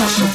Sasha.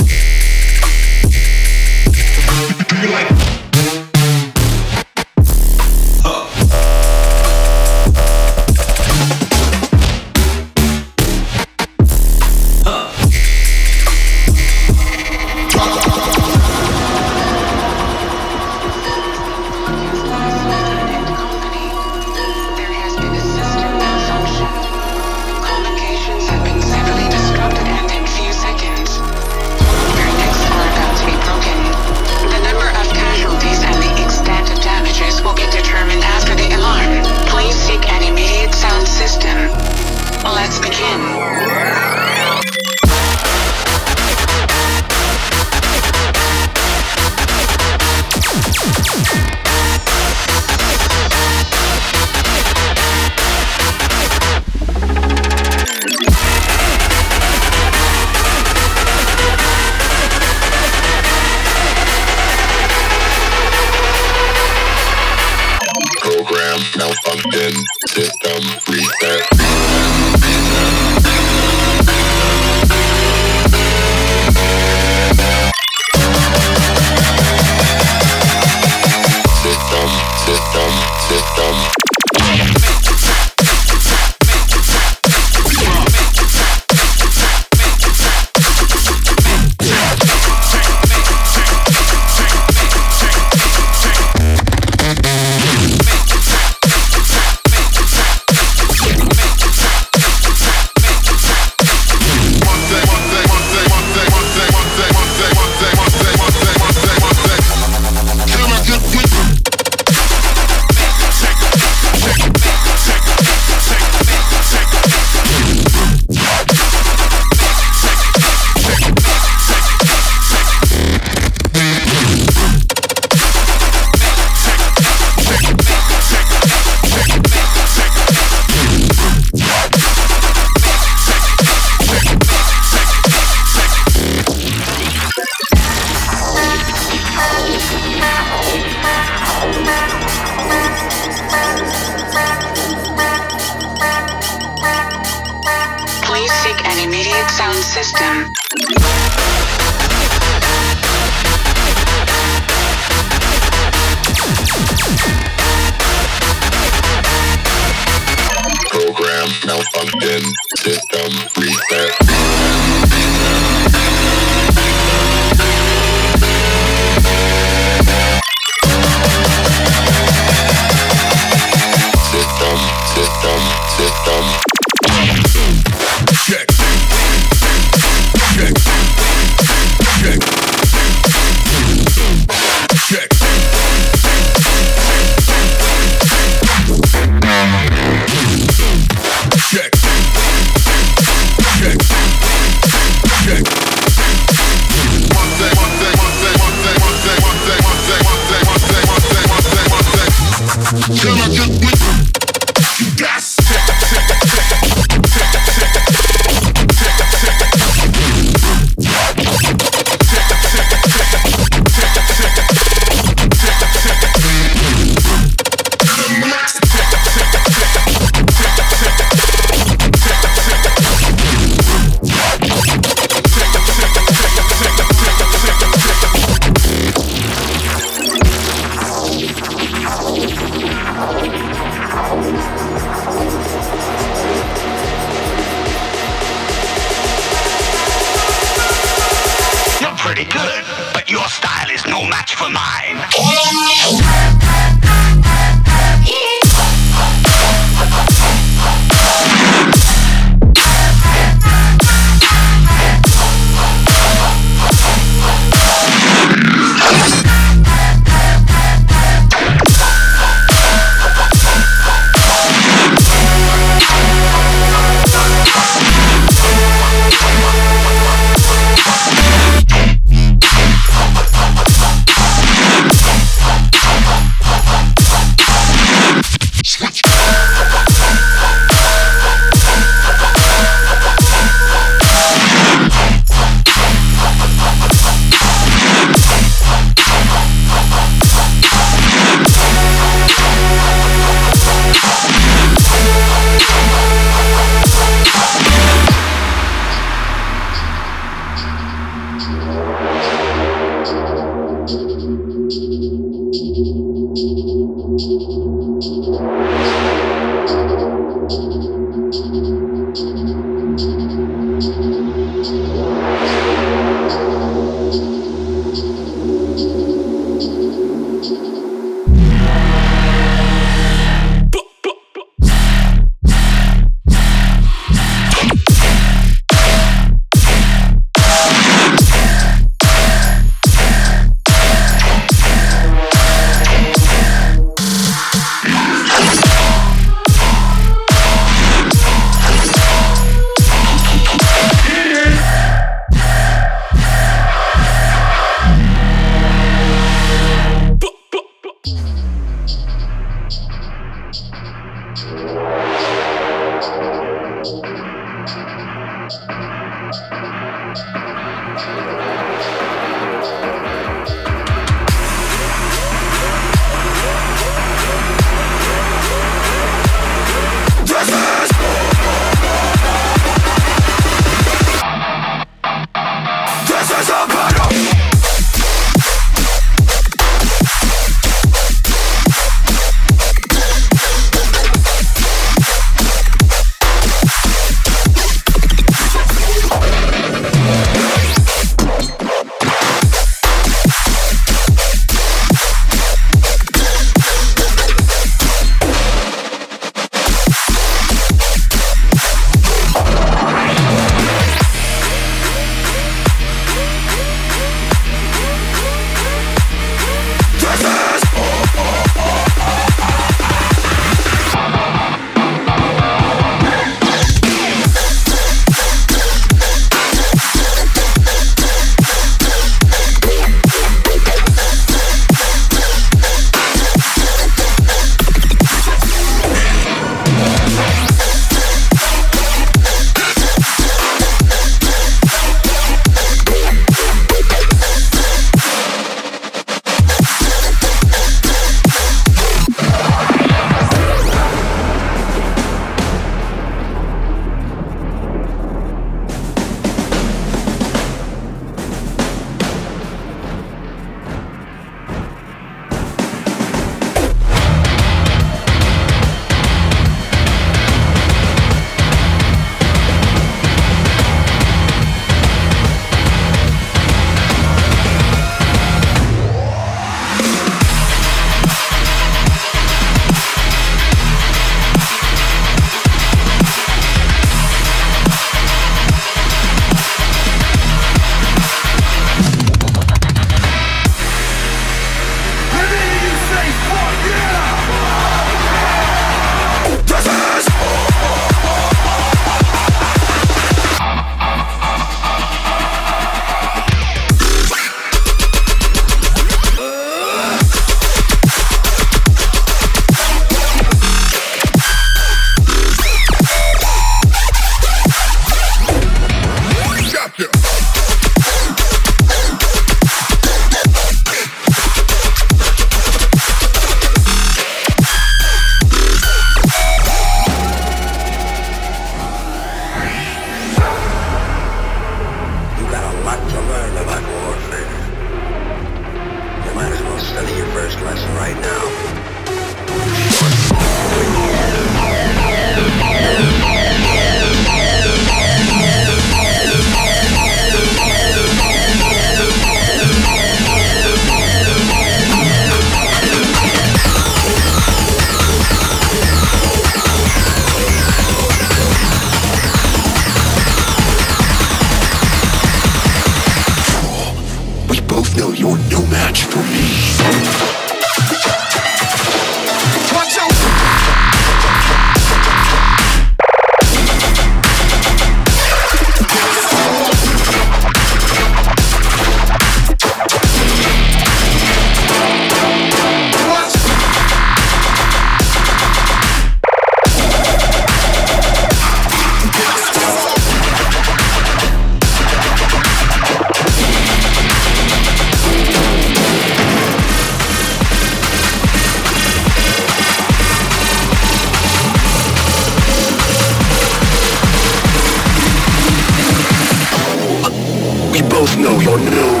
your new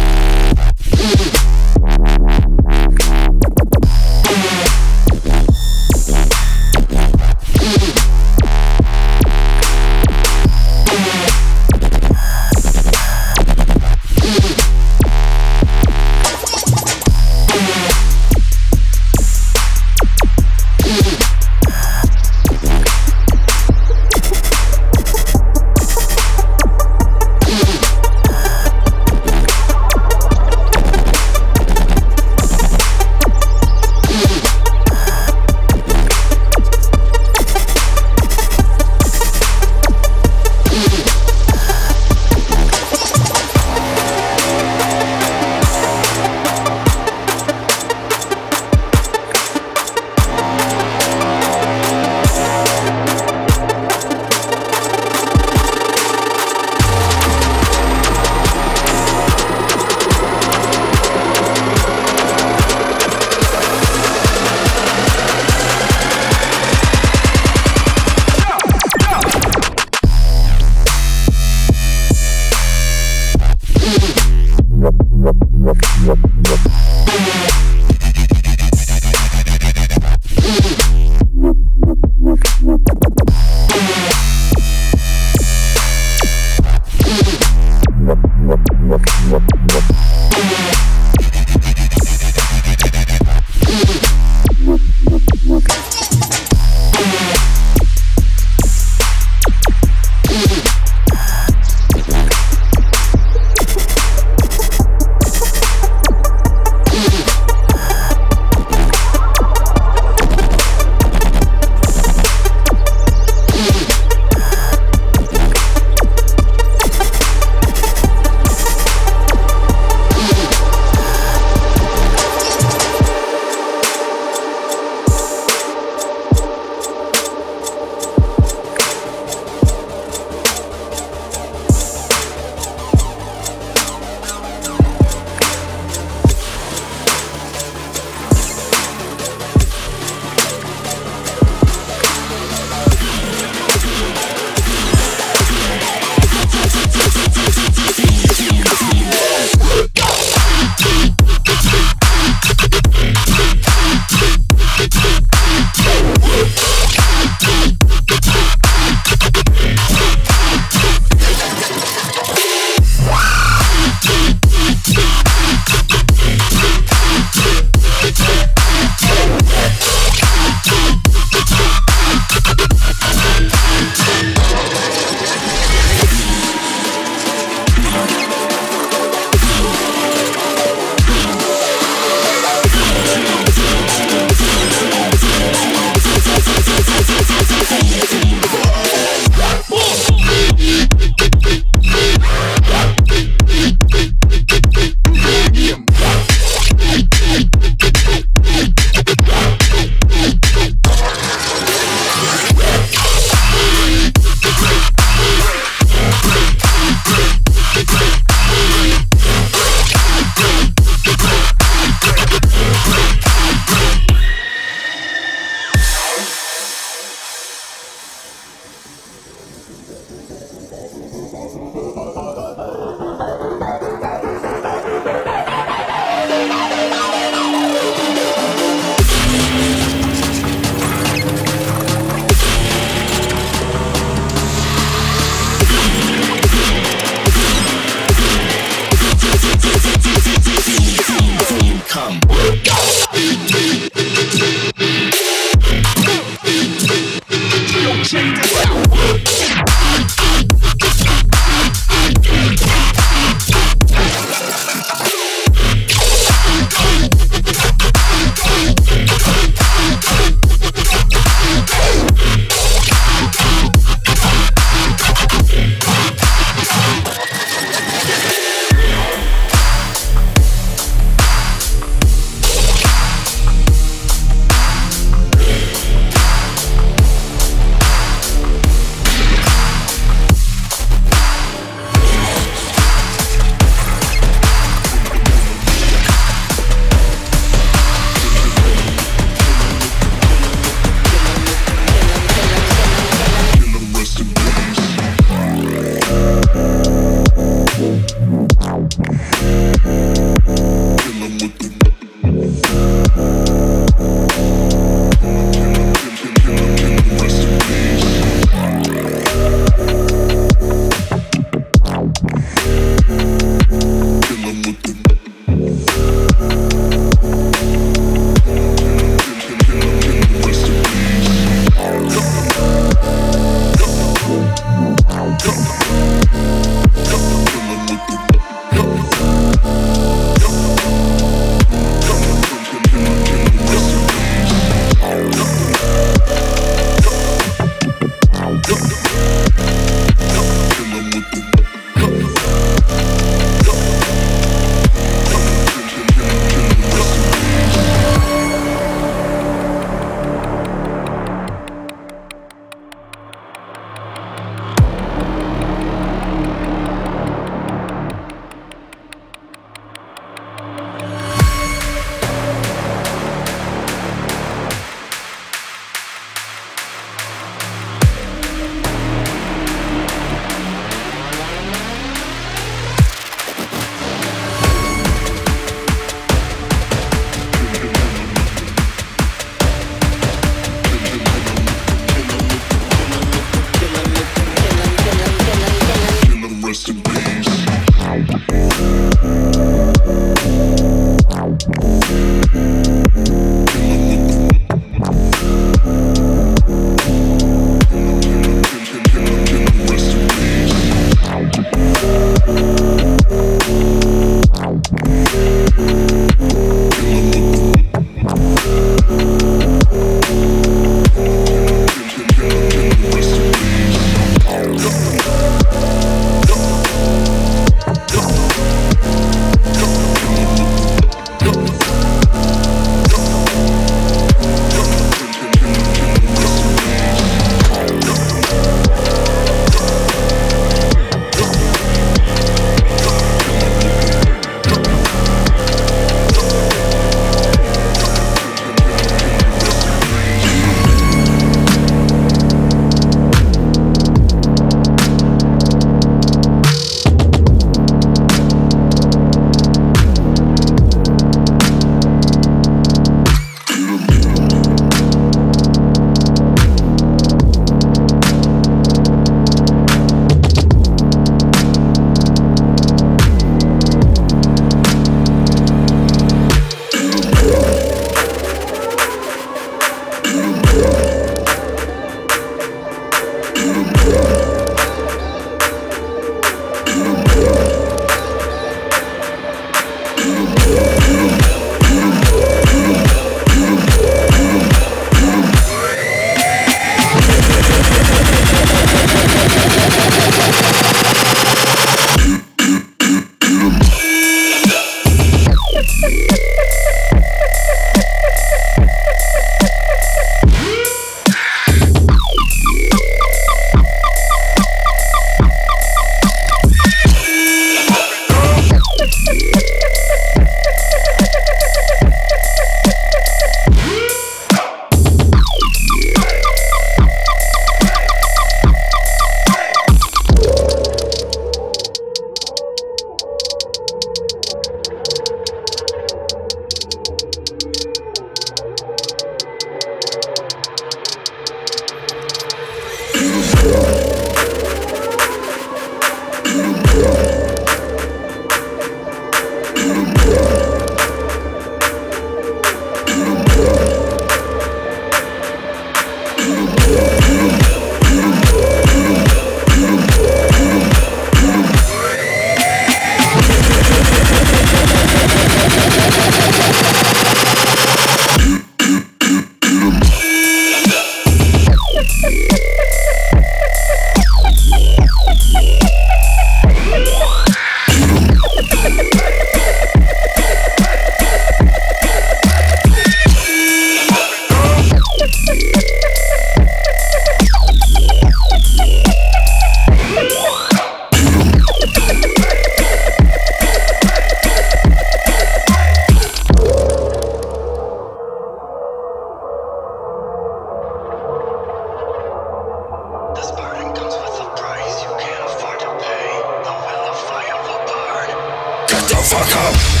motherfucker!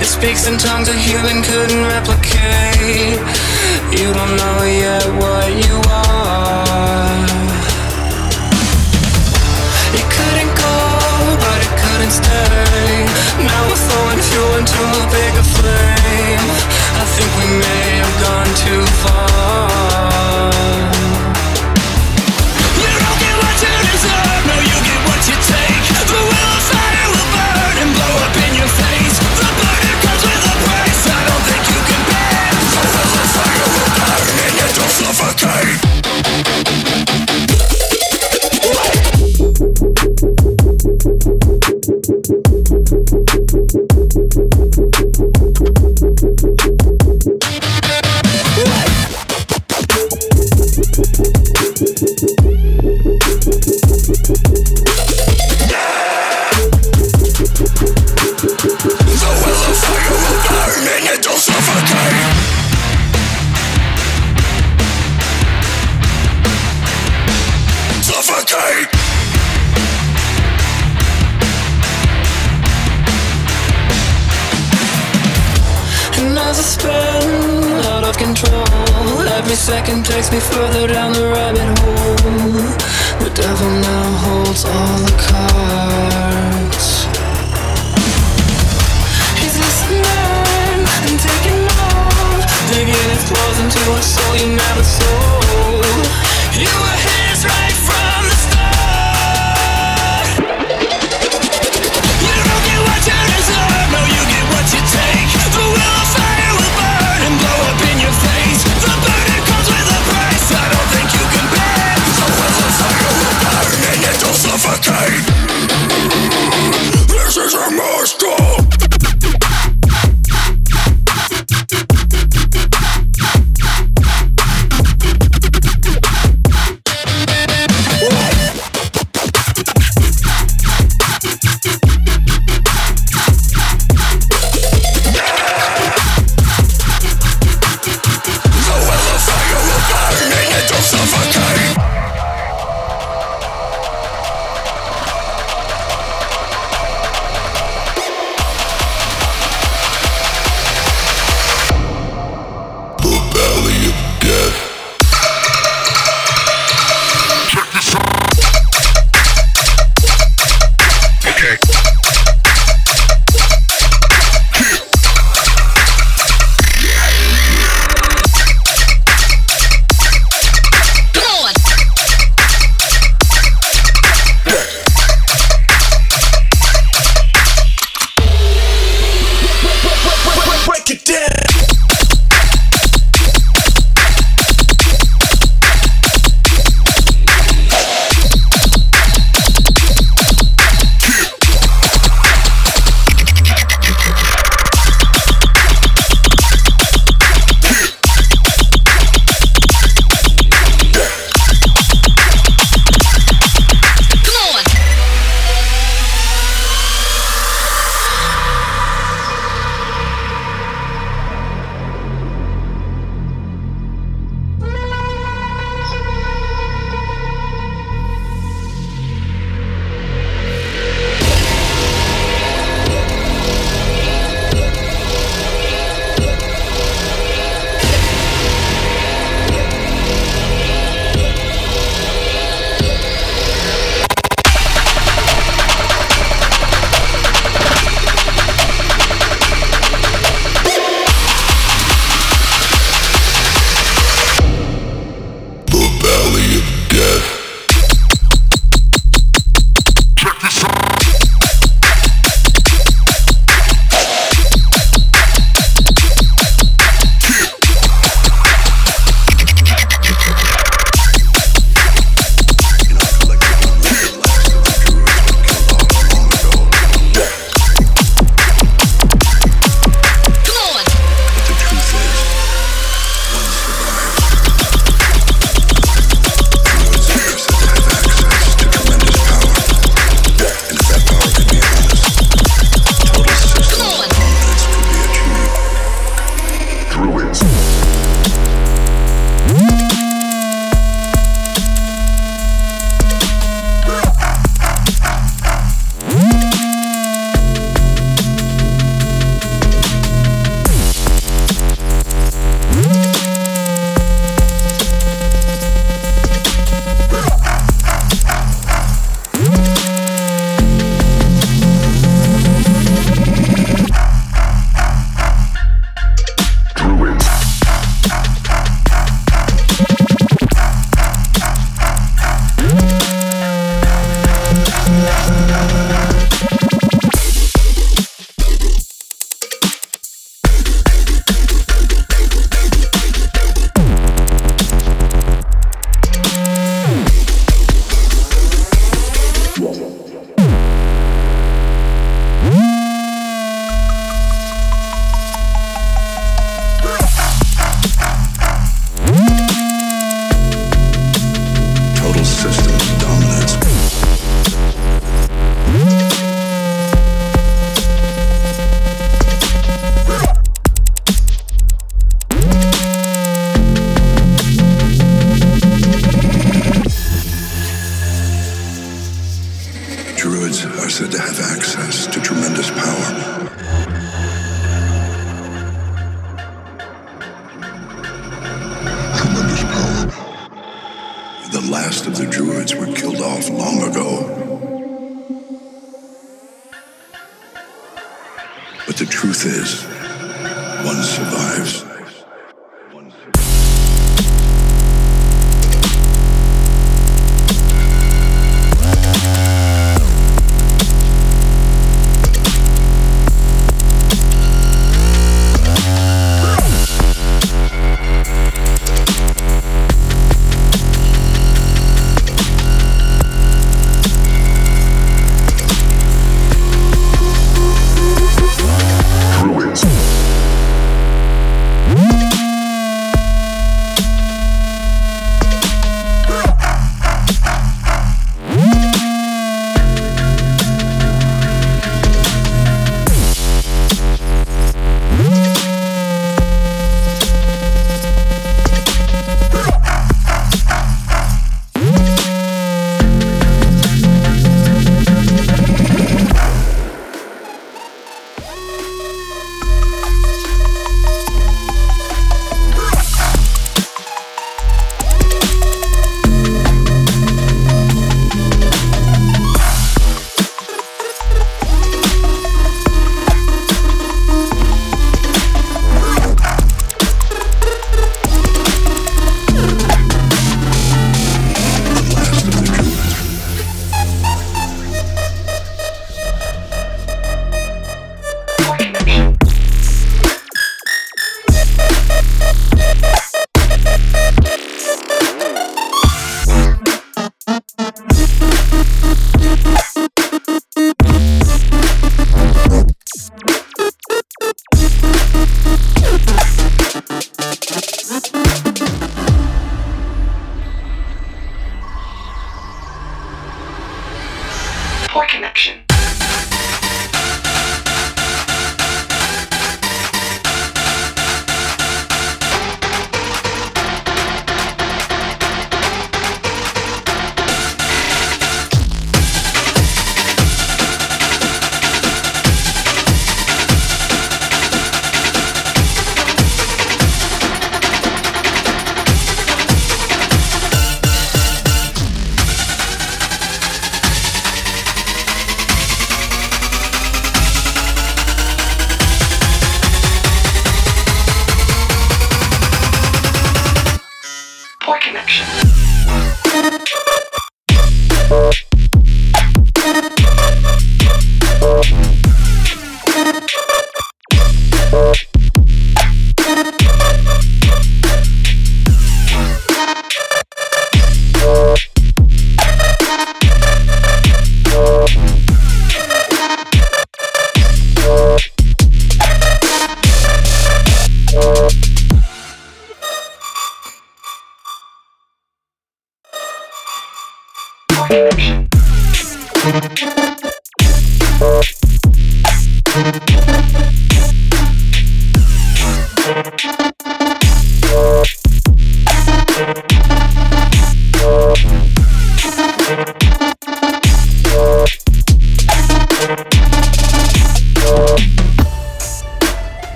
It speaks in tongues a human couldn't replicate. You don't know yet what you are. I think we may have gone too far.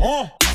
Yeah.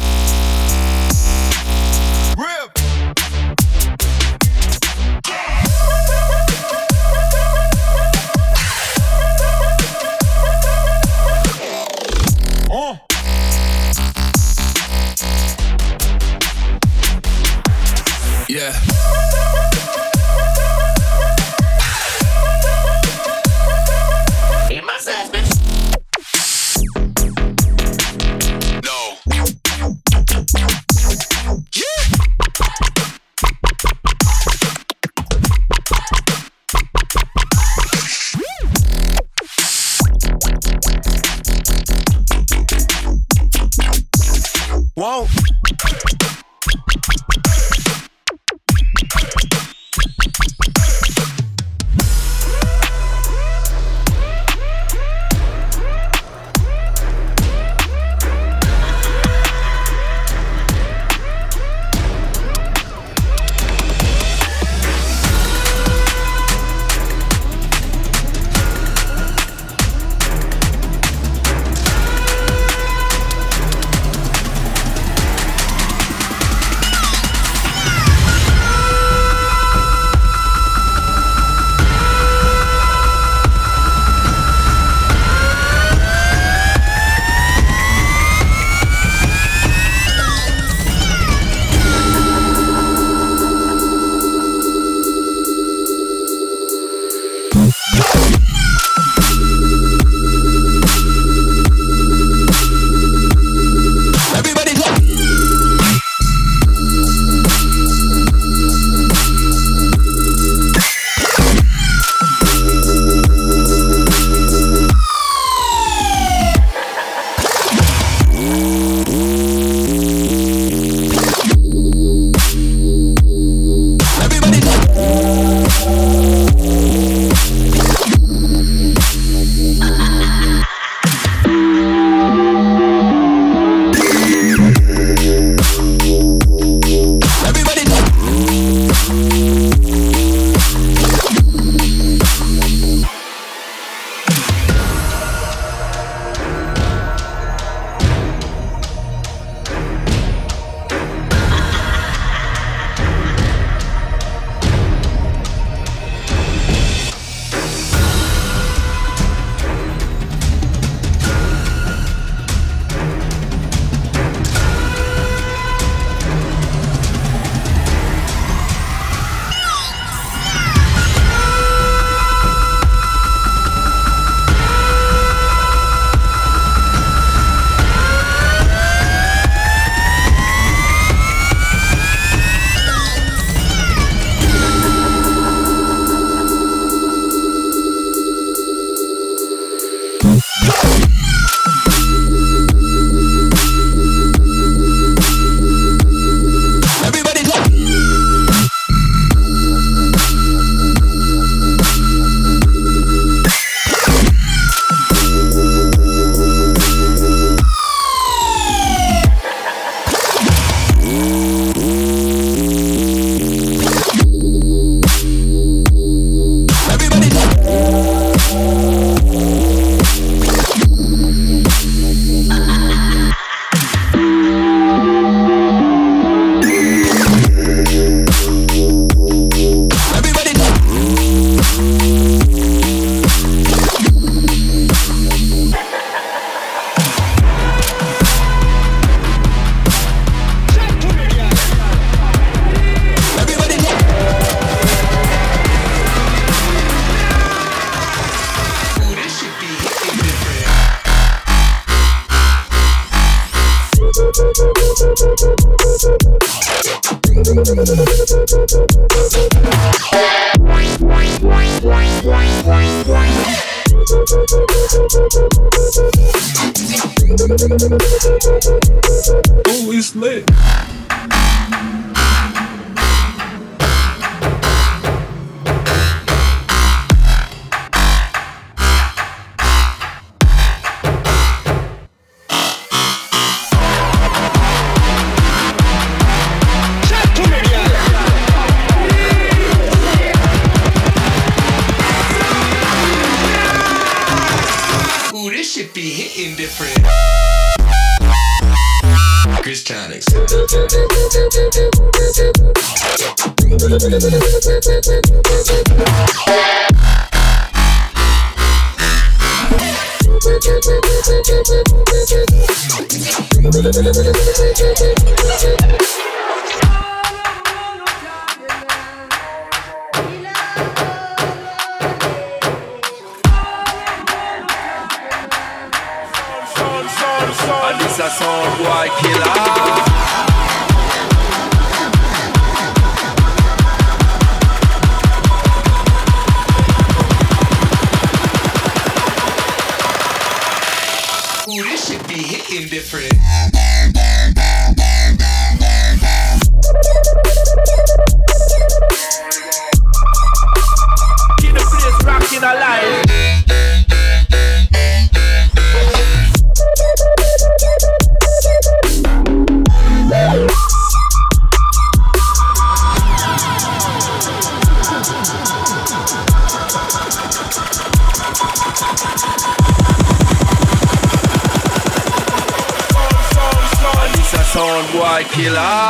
Boy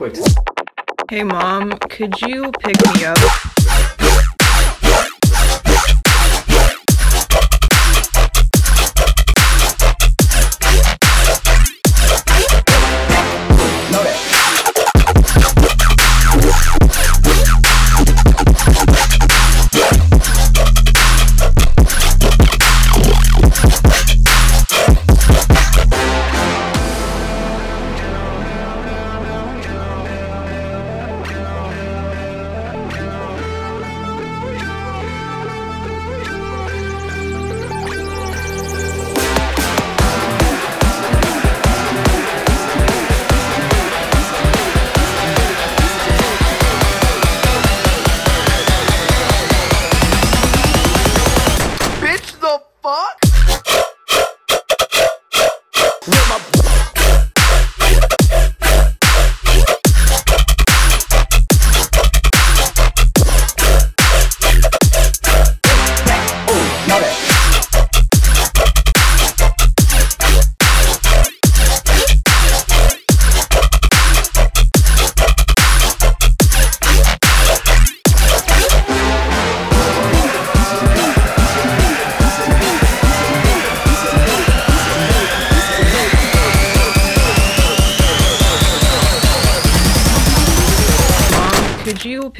quick. Hey, mom, could you pick me up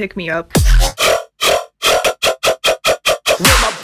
pick me up. With my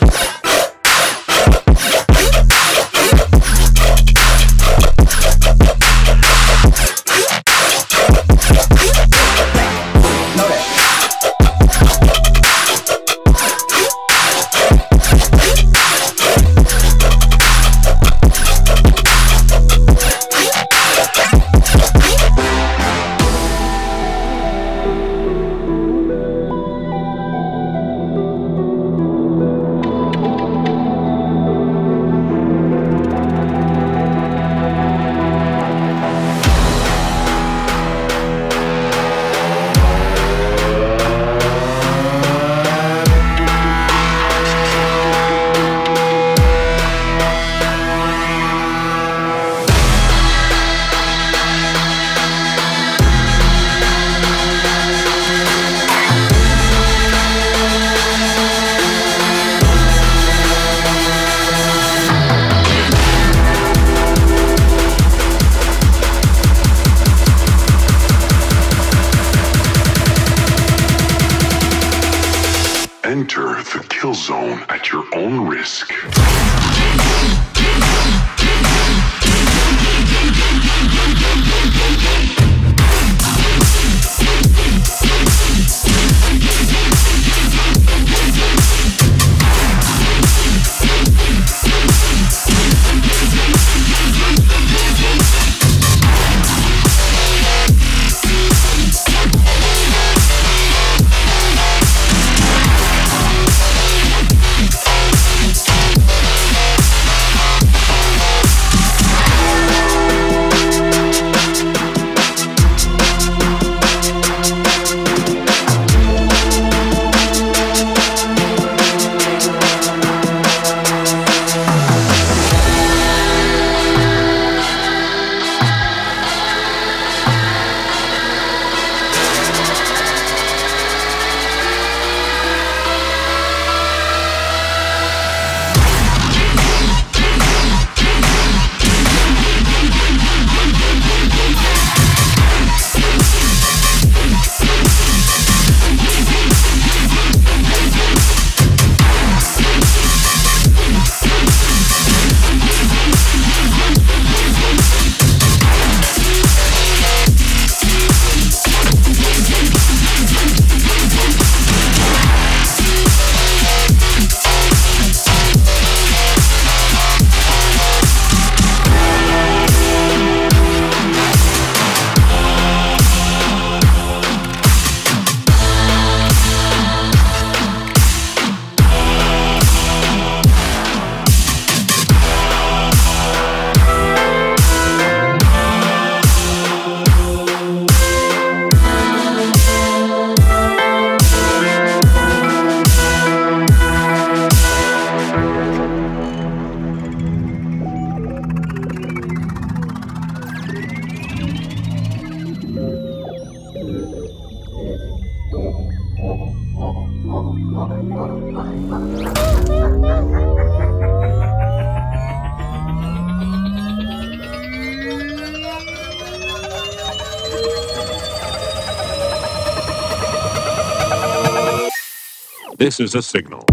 This is a signal.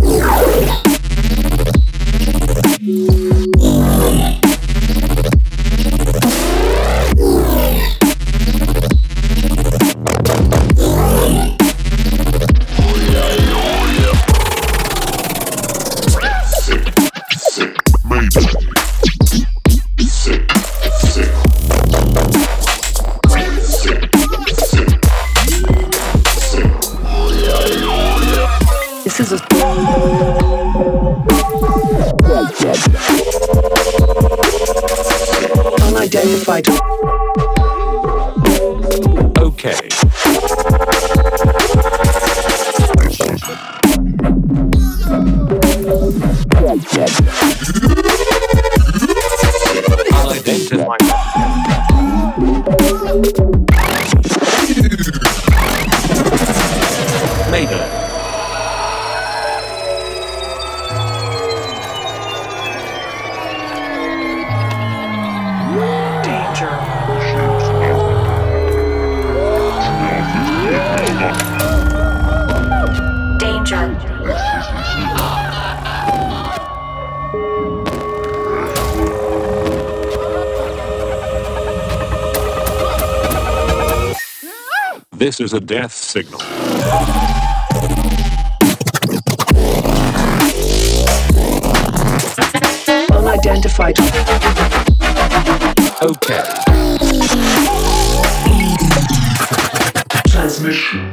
Is a death signal. Unidentified. Okay. Transmission.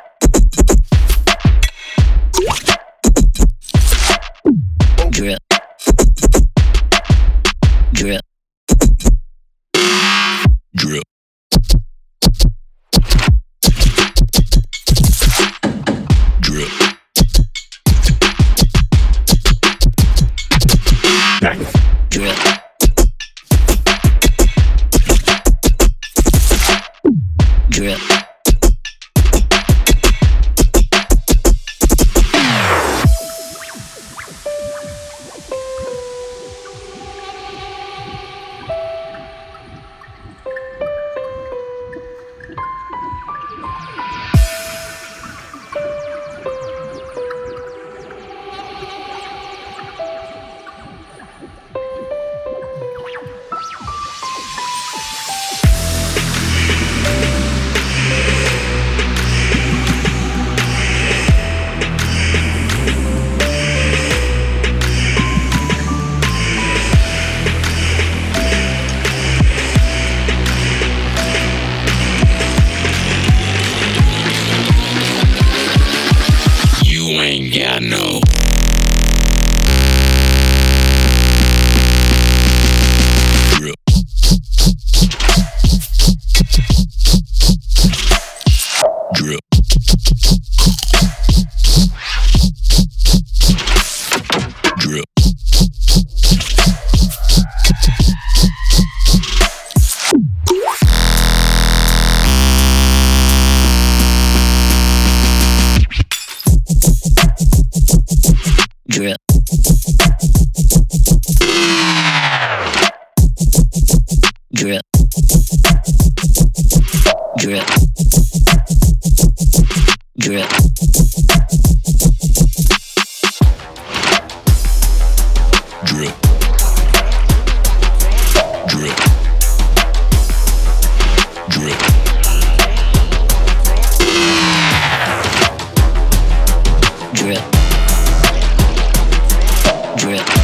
drip, drip.